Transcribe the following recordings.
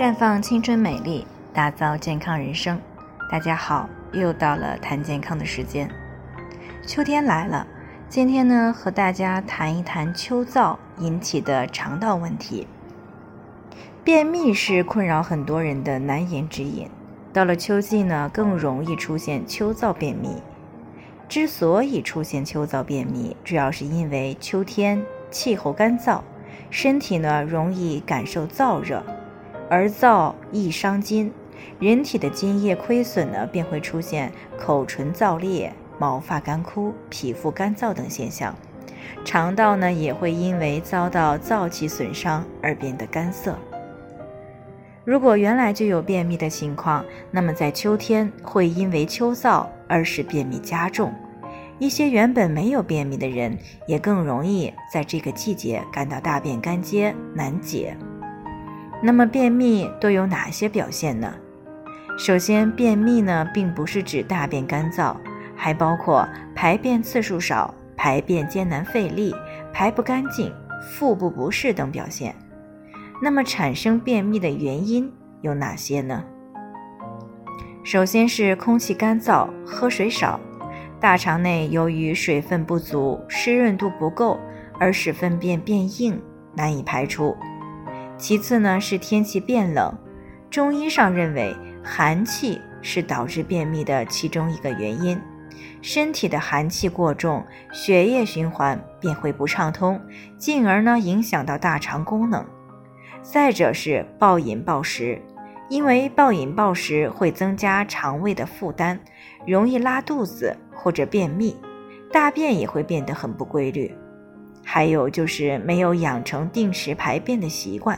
绽放青春美丽，打造健康人生。大家好，又到了谈健康的时间。秋天来了，今天呢，和大家谈一谈秋燥引起的肠道问题。便秘是困扰很多人的难言之隐，到了秋季呢，更容易出现秋燥便秘。之所以出现秋燥便秘，主要是因为秋天气候干燥，身体呢容易感受燥热，而燥易伤津，人体的津液亏损呢，便会出现口唇燥裂、毛发干枯、皮肤干燥等现象，肠道呢也会因为遭到燥气损伤而变得干涩。如果原来就有便秘的情况，那么在秋天会因为秋燥。而使便秘加重，一些原本没有便秘的人也更容易在这个季节感到大便干结难解。那么便秘都有哪些表现呢？首先，便秘呢并不是指大便干燥，还包括排便次数少、排便艰难费力、排不干净、腹部不适等表现。那么产生便秘的原因有哪些呢？首先是空气干燥、喝水少，大肠内由于水分不足、湿润度不够，而使粪便变硬，难以排出。其次呢是天气变冷，中医上认为寒气是导致便秘的其中一个原因。身体的寒气过重，血液循环便会不畅通，进而呢影响到大肠功能。再者是暴饮暴食。因为暴饮暴食会增加肠胃的负担，容易拉肚子或者便秘，大便也会变得很不规律。还有就是没有养成定时排便的习惯，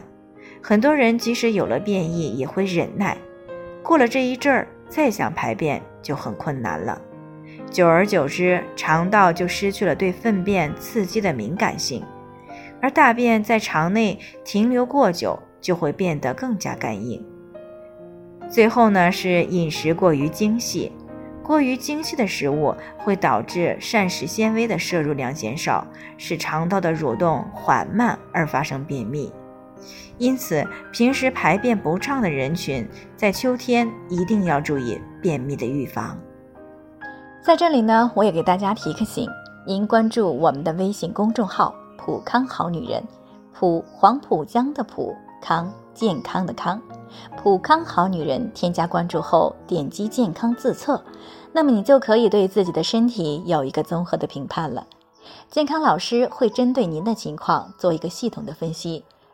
很多人即使有了便意也会忍耐，过了这一阵儿再想排便就很困难了。久而久之，肠道就失去了对粪便刺激的敏感性，而大便在肠内停留过久就会变得更加干硬。最后呢，是饮食过于精细，过于精细的食物会导致膳食纤维的摄入量减少，使肠道的蠕动缓慢而发生便秘。因此，平时排便不畅的人群，在秋天一定要注意便秘的预防。在这里呢，我也给大家提个醒：您关注我们的微信公众号“普康好女人”，普黄浦江的普康健康的康。普康好女人，添加关注后点击健康自测，那么你就可以对自己的身体有一个综合的评判了。健康老师会针对您的情况做一个系统的分析，